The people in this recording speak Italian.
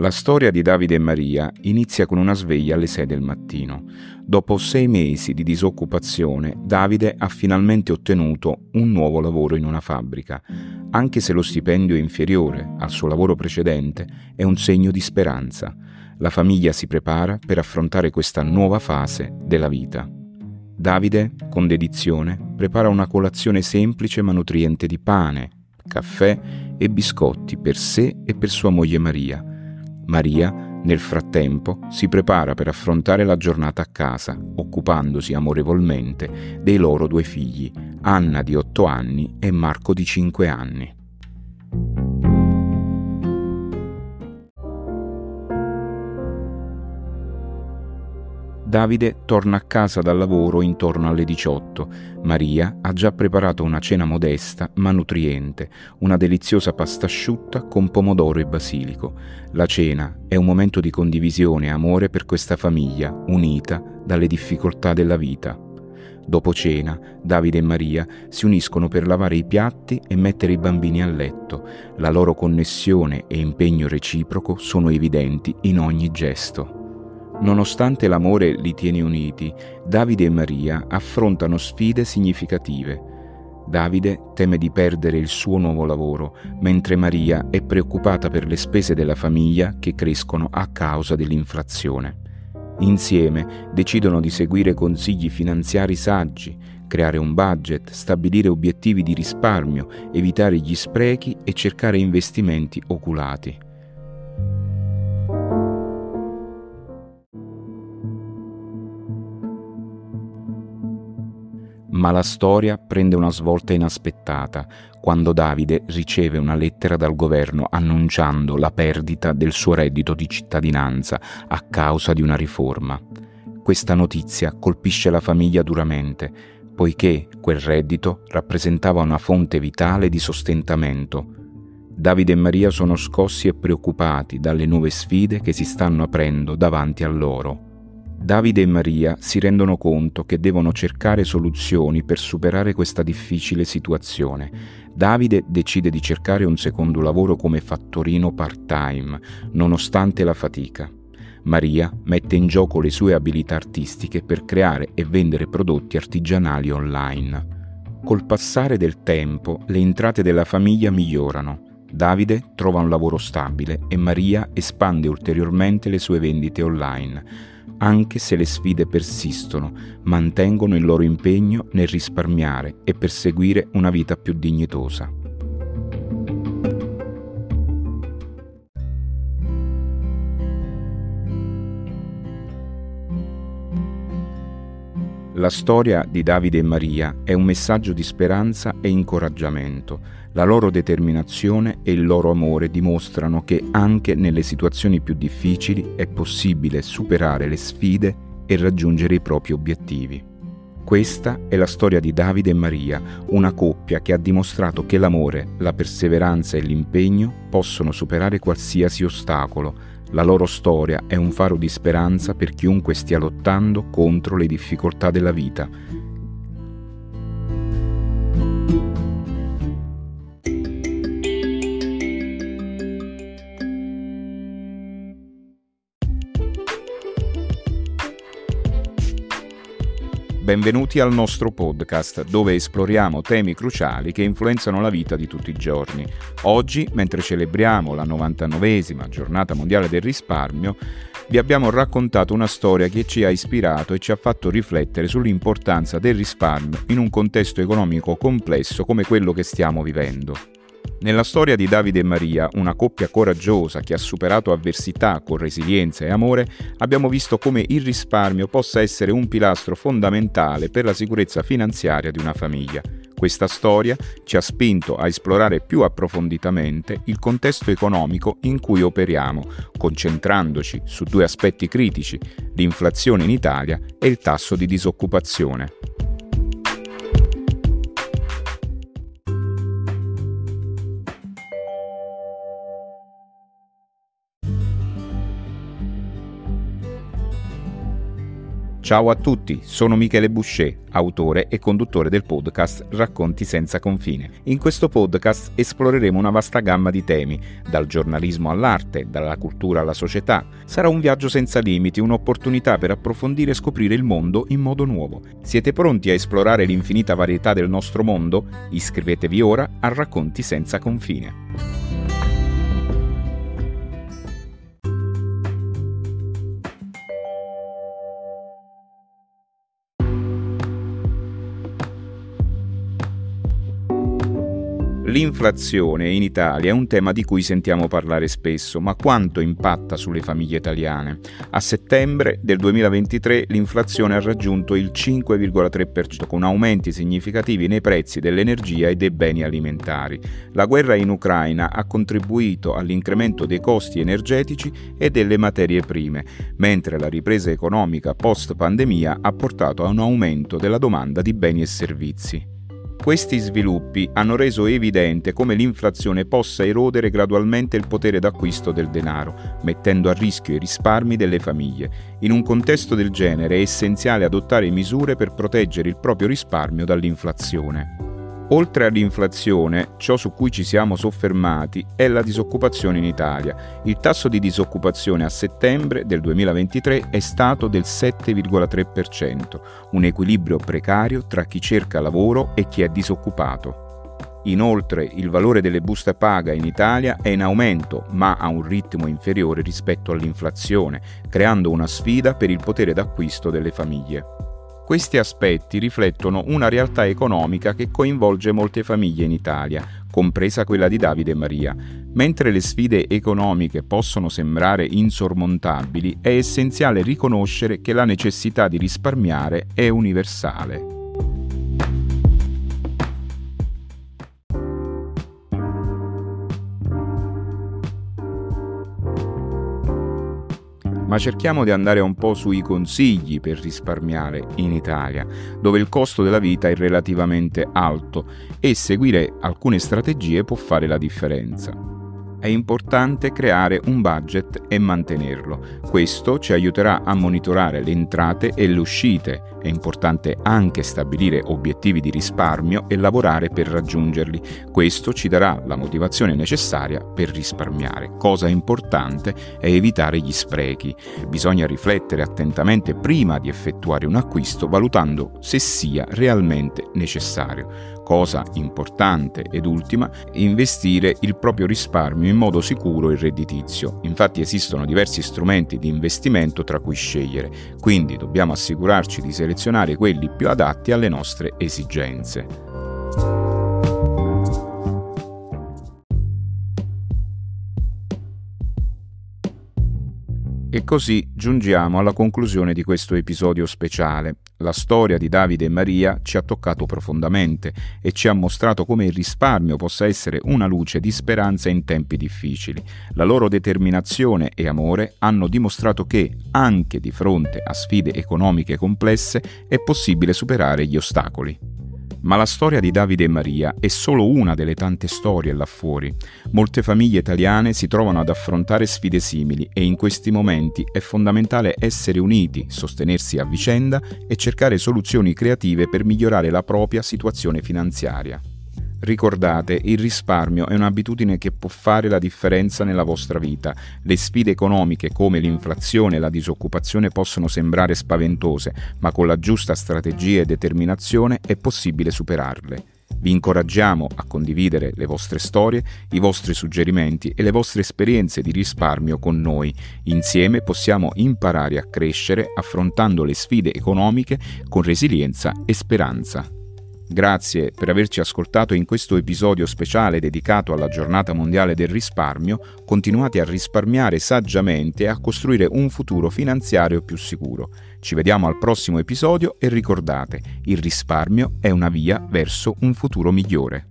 La storia di Davide e Maria inizia con una sveglia alle 6 del mattino. Dopo sei mesi di disoccupazione, Davide ha finalmente ottenuto un nuovo lavoro in una fabbrica. Anche se lo stipendio è inferiore al suo lavoro precedente, è un segno di speranza. La famiglia si prepara per affrontare questa nuova fase della vita. Davide, con dedizione, prepara una colazione semplice ma nutriente di pane, caffè e biscotti per sé e per sua moglie Maria Maria, nel frattempo, si prepara per affrontare la giornata a casa, occupandosi amorevolmente dei loro due figli, Anna di 8 anni e Marco di 5 anni. Davide torna a casa dal lavoro intorno alle 18. Maria ha già preparato una cena modesta ma nutriente, una deliziosa pasta asciutta con pomodoro e basilico. La cena è un momento di condivisione e amore per questa famiglia unita dalle difficoltà della vita. Dopo cena, Davide e Maria si uniscono per lavare i piatti e mettere i bambini a letto. La loro connessione e impegno reciproco sono evidenti in ogni gesto. Nonostante l'amore li tiene uniti, Davide e Maria affrontano sfide significative. Davide teme di perdere il suo nuovo lavoro, mentre Maria è preoccupata per le spese della famiglia che crescono a causa dell'inflazione. Insieme decidono di seguire consigli finanziari saggi, creare un budget, stabilire obiettivi di risparmio, evitare gli sprechi e cercare investimenti oculati. Ma la storia prende una svolta inaspettata quando Davide riceve una lettera dal governo annunciando la perdita del suo reddito di cittadinanza a causa di una riforma. Questa notizia colpisce la famiglia duramente, poiché quel reddito rappresentava una fonte vitale di sostentamento. Davide e Maria sono scossi e preoccupati dalle nuove sfide che si stanno aprendo davanti a loro. Davide e Maria si rendono conto che devono cercare soluzioni per superare questa difficile situazione. Davide decide di cercare un secondo lavoro come fattorino part-time, nonostante la fatica. Maria mette in gioco le sue abilità artistiche per creare e vendere prodotti artigianali online. Col passare del tempo le entrate della famiglia migliorano. Davide trova un lavoro stabile e Maria espande ulteriormente le sue vendite online anche se le sfide persistono, mantengono il loro impegno nel risparmiare e perseguire una vita più dignitosa. La storia di Davide e Maria è un messaggio di speranza e incoraggiamento. La loro determinazione e il loro amore dimostrano che anche nelle situazioni più difficili è possibile superare le sfide e raggiungere i propri obiettivi. Questa è la storia di Davide e Maria, una coppia che ha dimostrato che l'amore, la perseveranza e l'impegno possono superare qualsiasi ostacolo, la loro storia è un faro di speranza per chiunque stia lottando contro le difficoltà della vita Benvenuti al nostro podcast dove esploriamo temi cruciali che influenzano la vita di tutti i giorni. Oggi, mentre celebriamo la 99esima giornata mondiale del risparmio, vi abbiamo raccontato una storia che ci ha ispirato e ci ha fatto riflettere sull'importanza del risparmio in un contesto economico complesso come quello che stiamo vivendo. Nella storia di Davide e Maria, una coppia coraggiosa che ha superato avversità con resilienza e amore, abbiamo visto come il risparmio possa essere un pilastro fondamentale per la sicurezza finanziaria di una famiglia. Questa storia ci ha spinto a esplorare più approfonditamente il contesto economico in cui operiamo, concentrandoci su due aspetti critici, l'inflazione in Italia e il tasso di disoccupazione. Ciao a tutti, sono Michele Boucher, autore e conduttore del podcast Racconti senza confine. In questo podcast esploreremo una vasta gamma di temi, dal giornalismo all'arte, dalla cultura alla società. Sarà un viaggio senza limiti, un'opportunità per approfondire e scoprire il mondo in modo nuovo. Siete pronti a esplorare l'infinita varietà del nostro mondo? Iscrivetevi ora a Racconti senza confine. L'inflazione in Italia è un tema di cui sentiamo parlare spesso, ma quanto impatta sulle famiglie italiane? A settembre del 2023 l'inflazione ha raggiunto il 5,3%, con aumenti significativi nei prezzi dell'energia e dei beni alimentari. La guerra in Ucraina ha contribuito all'incremento dei costi energetici e delle materie prime, mentre la ripresa economica post-pandemia ha portato a un aumento della domanda di beni e servizi. Questi sviluppi hanno reso evidente come l'inflazione possa erodere gradualmente il potere d'acquisto del denaro, mettendo a rischio i risparmi delle famiglie. In un contesto del genere è essenziale adottare misure per proteggere il proprio risparmio dall'inflazione. Oltre all'inflazione, ciò su cui ci siamo soffermati è la disoccupazione in Italia. Il tasso di disoccupazione a settembre del 2023 è stato del 7,3%, un equilibrio precario tra chi cerca lavoro e chi è disoccupato. Inoltre il valore delle buste paga in Italia è in aumento, ma a un ritmo inferiore rispetto all'inflazione, creando una sfida per il potere d'acquisto delle famiglie. Questi aspetti riflettono una realtà economica che coinvolge molte famiglie in Italia, compresa quella di Davide e Maria. Mentre le sfide economiche possono sembrare insormontabili, è essenziale riconoscere che la necessità di risparmiare è universale. Ma cerchiamo di andare un po' sui consigli per risparmiare in Italia, dove il costo della vita è relativamente alto e seguire alcune strategie può fare la differenza. È importante creare un budget e mantenerlo. Questo ci aiuterà a monitorare le entrate e le uscite. È importante anche stabilire obiettivi di risparmio e lavorare per raggiungerli. Questo ci darà la motivazione necessaria per risparmiare. Cosa importante è evitare gli sprechi. Bisogna riflettere attentamente prima di effettuare un acquisto valutando se sia realmente necessario cosa importante ed ultima, investire il proprio risparmio in modo sicuro e redditizio. Infatti esistono diversi strumenti di investimento tra cui scegliere, quindi dobbiamo assicurarci di selezionare quelli più adatti alle nostre esigenze. E così giungiamo alla conclusione di questo episodio speciale. La storia di Davide e Maria ci ha toccato profondamente e ci ha mostrato come il risparmio possa essere una luce di speranza in tempi difficili. La loro determinazione e amore hanno dimostrato che, anche di fronte a sfide economiche complesse, è possibile superare gli ostacoli. Ma la storia di Davide e Maria è solo una delle tante storie là fuori. Molte famiglie italiane si trovano ad affrontare sfide simili e in questi momenti è fondamentale essere uniti, sostenersi a vicenda e cercare soluzioni creative per migliorare la propria situazione finanziaria. Ricordate, il risparmio è un'abitudine che può fare la differenza nella vostra vita. Le sfide economiche come l'inflazione e la disoccupazione possono sembrare spaventose, ma con la giusta strategia e determinazione è possibile superarle. Vi incoraggiamo a condividere le vostre storie, i vostri suggerimenti e le vostre esperienze di risparmio con noi. Insieme possiamo imparare a crescere affrontando le sfide economiche con resilienza e speranza. Grazie per averci ascoltato in questo episodio speciale dedicato alla giornata mondiale del risparmio. Continuate a risparmiare saggiamente e a costruire un futuro finanziario più sicuro. Ci vediamo al prossimo episodio e ricordate, il risparmio è una via verso un futuro migliore.